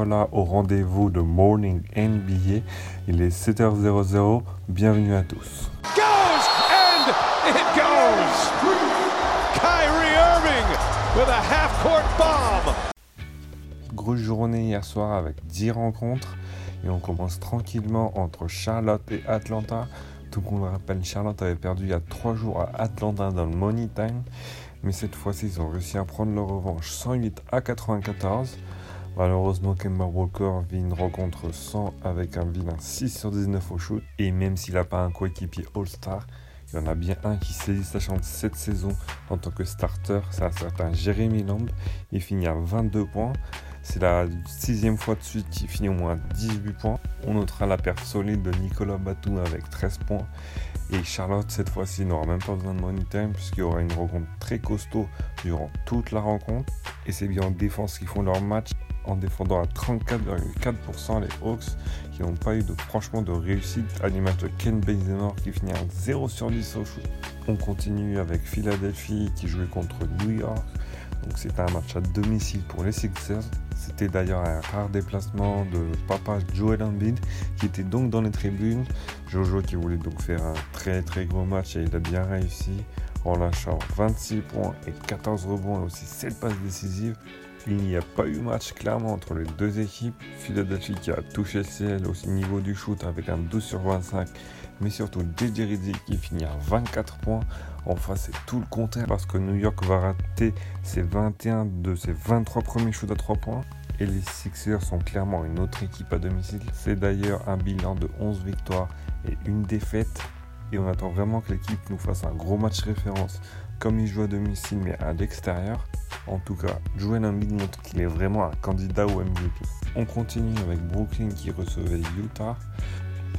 revoilà au rendez-vous de Morning NBA. Il est 7h00. Bienvenue à tous. Goes and it goes. Kyrie Irving with a half-court bomb. Grosse journée hier soir avec 10 rencontres et on commence tranquillement entre Charlotte et Atlanta. Tout le monde rappelle, Charlotte avait perdu il y a 3 jours à Atlanta dans le Money Time. Mais cette fois-ci, ils ont réussi à prendre leur revanche 108 à 94. Malheureusement, Kemba Walker vit une rencontre sans avec un vilain 6 sur 19 au shoot. Et même s'il n'a pas un coéquipier All-Star, il y en a bien un qui saisit sa chance cette saison en tant que starter. C'est un certain Jeremy Lamb. Il finit à 22 points. C'est la sixième fois de suite qu'il finit au moins 18 points. On notera la perte solide de Nicolas Batum avec 13 points. Et Charlotte, cette fois-ci, n'aura même pas besoin de money time puisqu'il y aura une rencontre très costaud durant toute la rencontre. Et c'est bien en défense qu'ils font leur match en défendant à 34,4% les Hawks qui n'ont pas eu de, franchement de réussite à Ken Bazemore qui finit à 0 sur 10 au shoot. On continue avec Philadelphie qui jouait contre New York. Donc c'était un match à domicile pour les Sixers. C'était d'ailleurs un rare déplacement de papa Joel Embiid qui était donc dans les tribunes. Jojo qui voulait donc faire un très très gros match et il a bien réussi en lâchant 26 points et 14 rebonds et aussi 7 passes décisives. Il n'y a pas eu match clairement entre les deux équipes. Philadelphie qui a touché le ciel au niveau du shoot avec un 12 sur 25, mais surtout JJ Redick qui finit à 24 points. Enfin, c'est tout le contraire parce que New York va rater ses 21 de ses 23 premiers shoots à 3 points. Et les Sixers sont clairement une autre équipe à domicile. C'est d'ailleurs un bilan de 11 victoires et une défaite. Et on attend vraiment que l'équipe nous fasse un gros match référence comme il joue à domicile mais à l'extérieur. En tout cas, Joel Embiid montre qu'il est vraiment un candidat au MVP. On continue avec Brooklyn qui recevait Utah.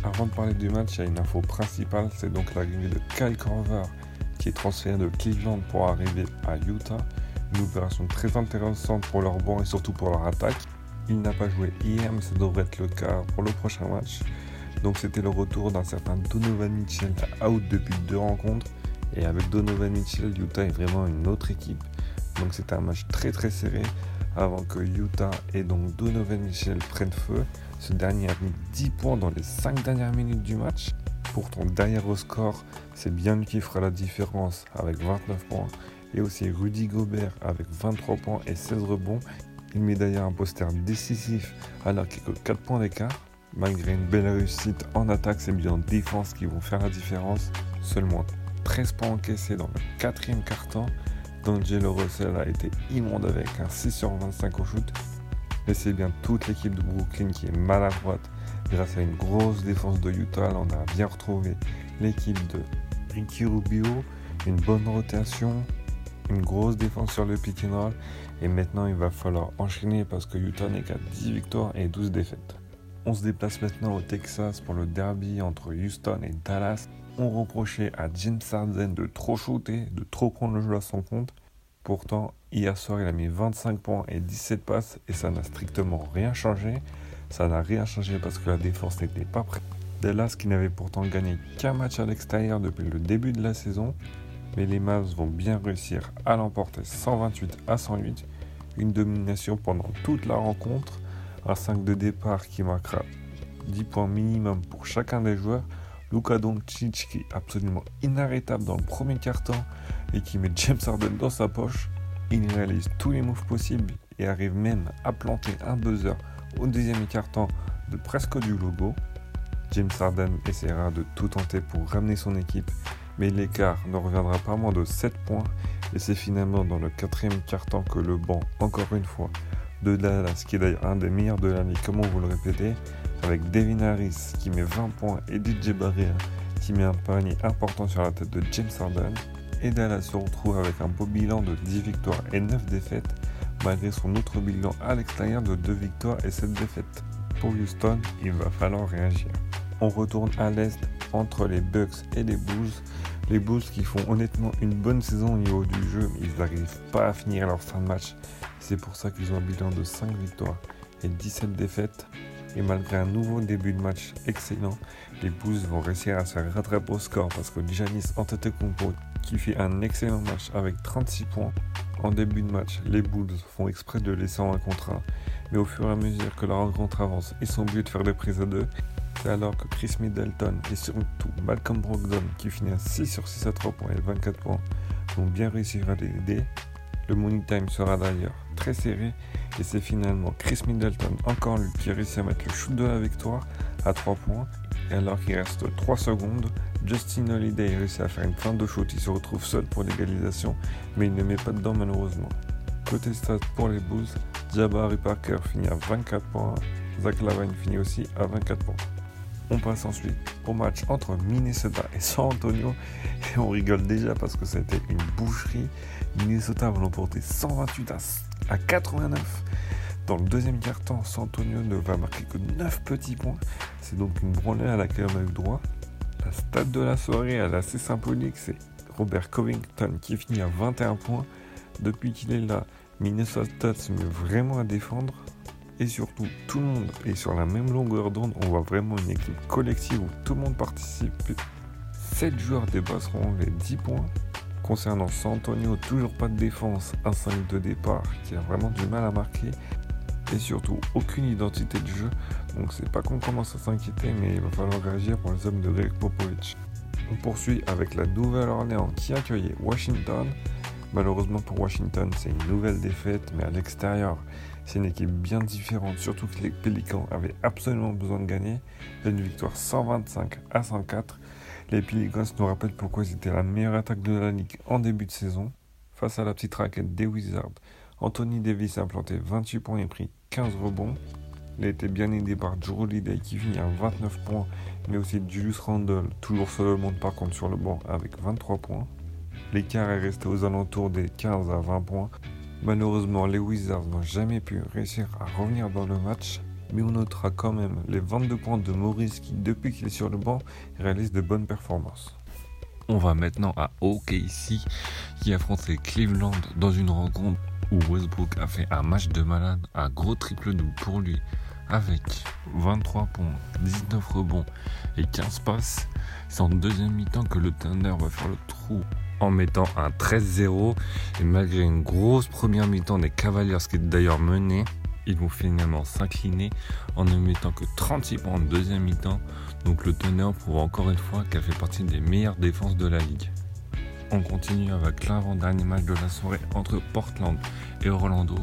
Avant de parler du match, il y a une info principale, c'est donc l'arrivée de Kyle Korver qui est transféré de Cleveland pour arriver à Utah. Une opération très intéressante pour leur banc et surtout pour leur attaque. Il n'a pas joué hier, mais ça devrait être le cas pour le prochain match. Donc c'était le retour d'un certain Donovan Mitchell out depuis deux rencontres. Et avec Donovan Mitchell, Utah est vraiment une autre équipe. Donc c'était un match très très serré avant que Utah et donc Donovan Mitchell prennent feu. Ce dernier a mis 10 points dans les 5 dernières minutes du match. Pourtant, derrière au score, c'est bien lui qui fera la différence avec 29 points. Et aussi Rudy Gobert avec 23 points et 16 rebonds. Il met d'ailleurs un poster décisif alors qu'il que 4 points d'écart. Malgré une belle réussite en attaque, c'est bien en défense qui vont faire la différence. Seulement 13 points encaissés dans le quatrième quart-temps. D'Angelo Russell a été immonde avec un 6 sur 25 au shoot. Mais c'est bien toute l'équipe de Brooklyn qui est maladroite Grâce à une grosse défense de Utah, on a bien retrouvé l'équipe de Ricky Rubio, une bonne rotation, une grosse défense sur le pick and. Et maintenant, il va falloir enchaîner parce que Utah n'est qu'à 10 victoires et 12 défaites. On se déplace maintenant au Texas pour le derby entre Houston et Dallas. On reprochait à James Harden de trop shooter, de trop prendre le jeu à son compte. Pourtant, hier soir, il a mis 25 points et 17 passes et ça n'a strictement rien changé. Ça n'a rien changé parce que la défense n'était pas prête. Dallas qui n'avait pourtant gagné qu'un match à l'extérieur depuis le début de la saison, mais les Mavs vont bien réussir à l'emporter 128 à 108, une domination pendant toute la rencontre, un 5 de départ qui marquera 10 points minimum pour chacun des joueurs, Luka Doncic qui est absolument inarrêtable dans le premier quart-temps et qui met James Harden dans sa poche, il réalise tous les moves possibles et arrive même à planter un buzzer au deuxième écartant de presque du logo. James Harden essaiera de tout tenter pour ramener son équipe, mais l'écart ne reviendra pas moins de 7 points et c'est finalement dans le quatrième quart-temps que le banc, encore une fois, de Dallas, qui est d'ailleurs un des meilleurs de la ligue, comme vous le répétez, avec Devin Harris qui met 20 points et DJ Barrea qui met un panier important sur la tête de James Harden. Et Dallas se retrouve avec un beau bilan de 10 victoires et 9 défaites, malgré son autre bilan à l'extérieur de 2 victoires et 7 défaites. Pour Houston, il va falloir réagir. On retourne à l'est entre les Bucks et les Bulls. Les Bulls qui font honnêtement une bonne saison au niveau du jeu, mais ils n'arrivent pas à finir leur fin de match. C'est pour ça qu'ils ont un bilan de 5 victoires et 17 défaites. Et malgré un nouveau début de match excellent, les Bulls vont réussir à se rattraper au score parce que Giannis Antetokounmpo qui fait un excellent match avec 36 points en début de match, les Bulls font exprès de laisser un contrat Mais au fur et à mesure que la rencontre avance, ils sont obligés de faire des prises à deux. C'est alors que Chris Middleton et surtout Malcolm Brogdon, qui finit à 6 sur 6 à 3 points et 24 points, vont bien réussir à l'aider. Le money time sera d'ailleurs très serré et c'est finalement Chris Middleton, encore lui, qui réussit à mettre le shoot de la victoire à 3 points. Et alors qu'il reste 3 secondes, Justin Holiday réussit à faire une fin de shoot. Il se retrouve seul pour l'égalisation, mais il ne met pas dedans malheureusement. Côté stats pour les Bulls, Jabari Parker finit à 24 points, Zach Lavine finit aussi à 24 points. On passe ensuite au match entre Minnesota et San Antonio et on rigole déjà parce que c'était une boucherie. Minnesota va l'emporter 128 à 89. Dans le deuxième quart-temps, San Antonio ne va marquer que 9 petits points. C'est donc une branlée à laquelle on a eu droit. La stat de la soirée, elle est assez symbolique, c'est Robert Covington qui finit à 21 points. Depuis qu'il est là, Minnesota se met vraiment à défendre. Et surtout, tout le monde est sur la même longueur d'onde. On voit vraiment une équipe collective où tout le monde participe. 7 joueurs dépasseront les 10 points. Concernant San Antonio, toujours pas de défense, un 5 de départ qui a vraiment du mal à marquer et surtout aucune identité de jeu. Donc c'est pas qu'on commence à s'inquiéter, mais il va falloir réagir pour les hommes de Greg Popovich. On poursuit avec la Nouvelle-Orléans qui accueillait Washington. Malheureusement pour Washington, c'est une nouvelle défaite, mais à l'extérieur, c'est une équipe bien différente, surtout que les Pelicans avaient absolument besoin de gagner. Une victoire 125 à 104. Les Pelicans nous rappellent pourquoi c'était la meilleure attaque de la ligue en début de saison. Face à la petite raquette des Wizards, Anthony Davis a implanté 28 points et pris 15 rebonds. Il a été bien aidé par Drew Holiday qui finit à 29 points, mais aussi Julius Randle, toujours seul au monde par contre sur le banc avec 23 points. L'écart est resté aux alentours des 15 à 20 points. Malheureusement, les Wizards n'ont jamais pu réussir à revenir dans le match, mais on notera quand même les 22 points de Maurice qui, depuis qu'il est sur le banc, réalise de bonnes performances. On va maintenant à OKC qui affronte les Cleveland dans une rencontre où Westbrook a fait un match de malade, un gros triple-double pour lui, avec 23 points, 19 rebonds et 15 passes. C'est en deuxième mi-temps que le Thunder va faire le trou en mettant un 13-0. Et malgré une grosse première mi-temps des Cavaliers, qui est d'ailleurs mené, ils vont finalement s'incliner en ne mettant que 36 points en deuxième mi-temps. Donc le Thunder prouve encore une fois qu'elle fait partie des meilleures défenses de la ligue. On continue avec l'avant-dernier match de la soirée entre Portland et Orlando.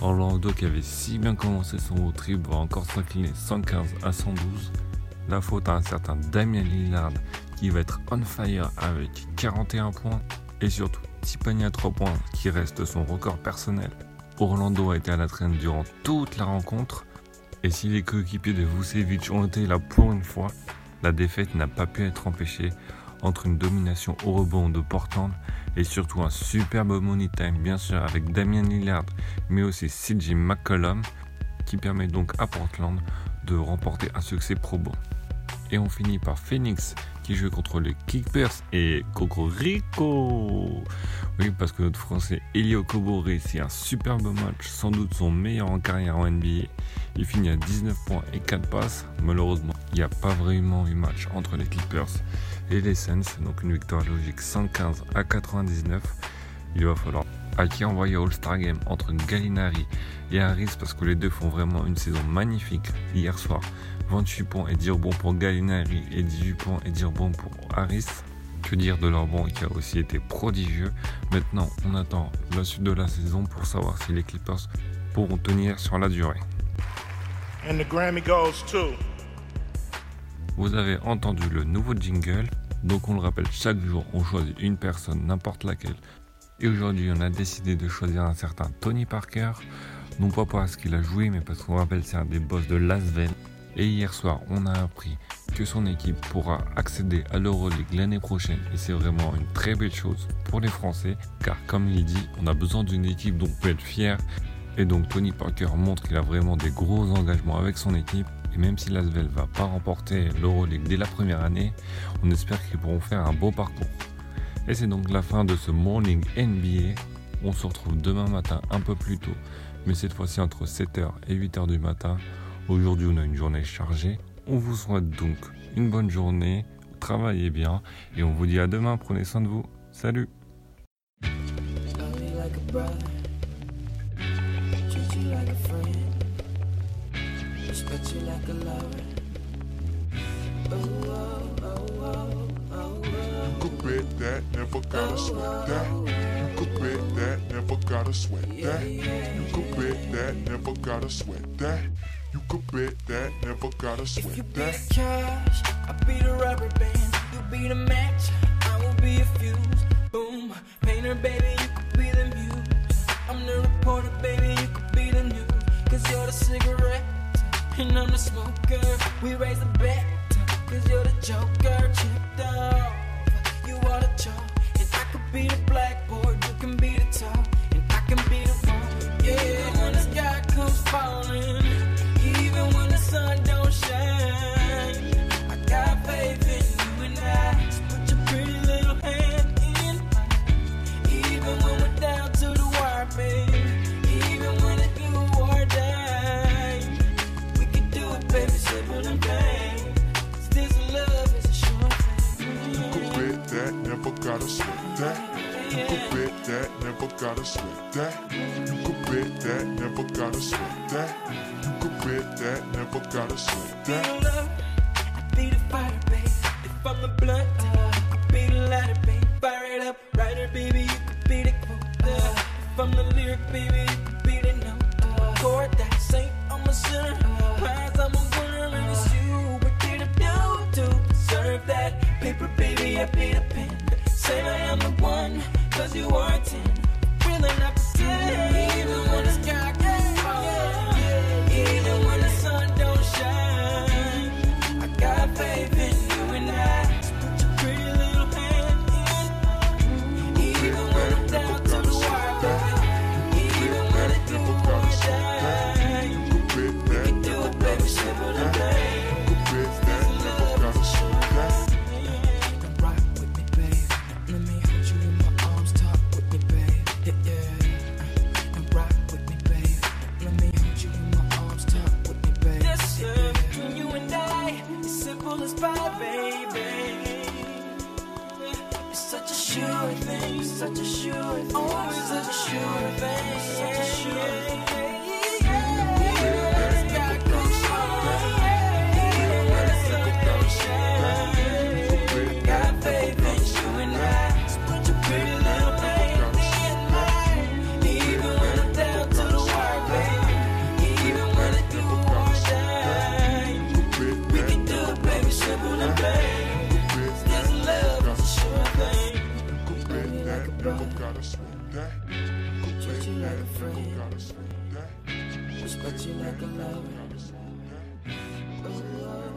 Orlando qui avait si bien commencé son road trip va encore s'incliner 115 à 112. La faute à un certain Damien Lillard qui va être on fire avec 41 points et surtout Tiffany à 3 points qui reste son record personnel. Orlando a été à la traîne durant toute la rencontre et si les coéquipiers de Vucevic ont été là pour une fois, la défaite n'a pas pu être empêchée entre une domination au rebond de Portland et surtout un superbe money time bien sûr avec Damien Lillard mais aussi CJ McCollum qui permet donc à Portland de remporter un succès probant. Et on finit par Phoenix qui joue contre les Kickers et Cocorico. Oui, parce que notre français Elio Kobo réussit un superbe match, sans doute son meilleur en carrière en NBA. Il finit à 19 points et 4 passes. Malheureusement, il n'y a pas vraiment eu match entre les Clippers et les Suns, donc une victoire logique 115 à 99. Il va falloir à qui envoyer All-Star Game entre Gallinari et Harris parce que les deux font vraiment une saison magnifique hier soir. 28 points et dire bon pour Gallinari et 18 points et dire bon pour Harris. Que dire de leur banc qui a aussi été prodigieux. Maintenant, on attend la suite de la saison pour savoir si les Clippers pourront tenir sur la durée. Vous avez entendu le nouveau jingle. Donc on le rappelle, chaque jour on choisit une personne, n'importe laquelle. Et aujourd'hui on a décidé de choisir un certain Tony Parker. Non pas parce qu'il a joué, mais parce qu'on rappelle c'est un des boss de Lasvel. Et hier soir on a appris que son équipe pourra accéder à l'Euroleague l'année prochaine. Et c'est vraiment une très belle chose pour les Français. Car comme il dit, on a besoin d'une équipe dont on peut être fier. Et donc Tony Parker montre qu'il a vraiment des gros engagements avec son équipe. Et même si Lasvel va pas remporter l'Euroleague dès la première année, on espère qu'ils pourront faire un beau parcours. Et c'est donc la fin de ce Morning NBA. On se retrouve demain matin un peu plus tôt, mais cette fois-ci entre 7h et 8h du matin. Aujourd'hui, on a une journée chargée. On vous souhaite donc une bonne journée, travaillez bien et on vous dit à demain. Prenez soin de vous. Salut Oh, oh, oh. could bet that, never gotta sweat that. You could bet that, never gotta sweat that. You could bet that, never gotta sweat that. You could bet that, never gotta If you sweat be that. the cash, I'll be the rubber band. You be the match, I will be a fuse. Boom, painter, baby, you could be the muse. I'm the reporter, baby, you could be the news. Cause you're the cigarette, and I'm the smoker. We raise the bet, cause you're the joker. Chipped off, be the blackboard, sweat that. You could bet that, never gotta sweat that. You could bet that, never gotta sweat be that. the love, I be the fire, babe. If I'm the blunt, I be the lighter, babe. Fire it up, writer, baby, you could be the quote. Uh, if I'm the lyric, baby, you could be the note. Chord that saint, I'm a sinner. Prize, I'm a winner, and it's you. What did I do to deserve that? Paper, baby, I be the pen. Say I am the one, cause you are a feeling I can see. Coco gotta swing that. Treat you like a friend. Respect you like a lover. Oh,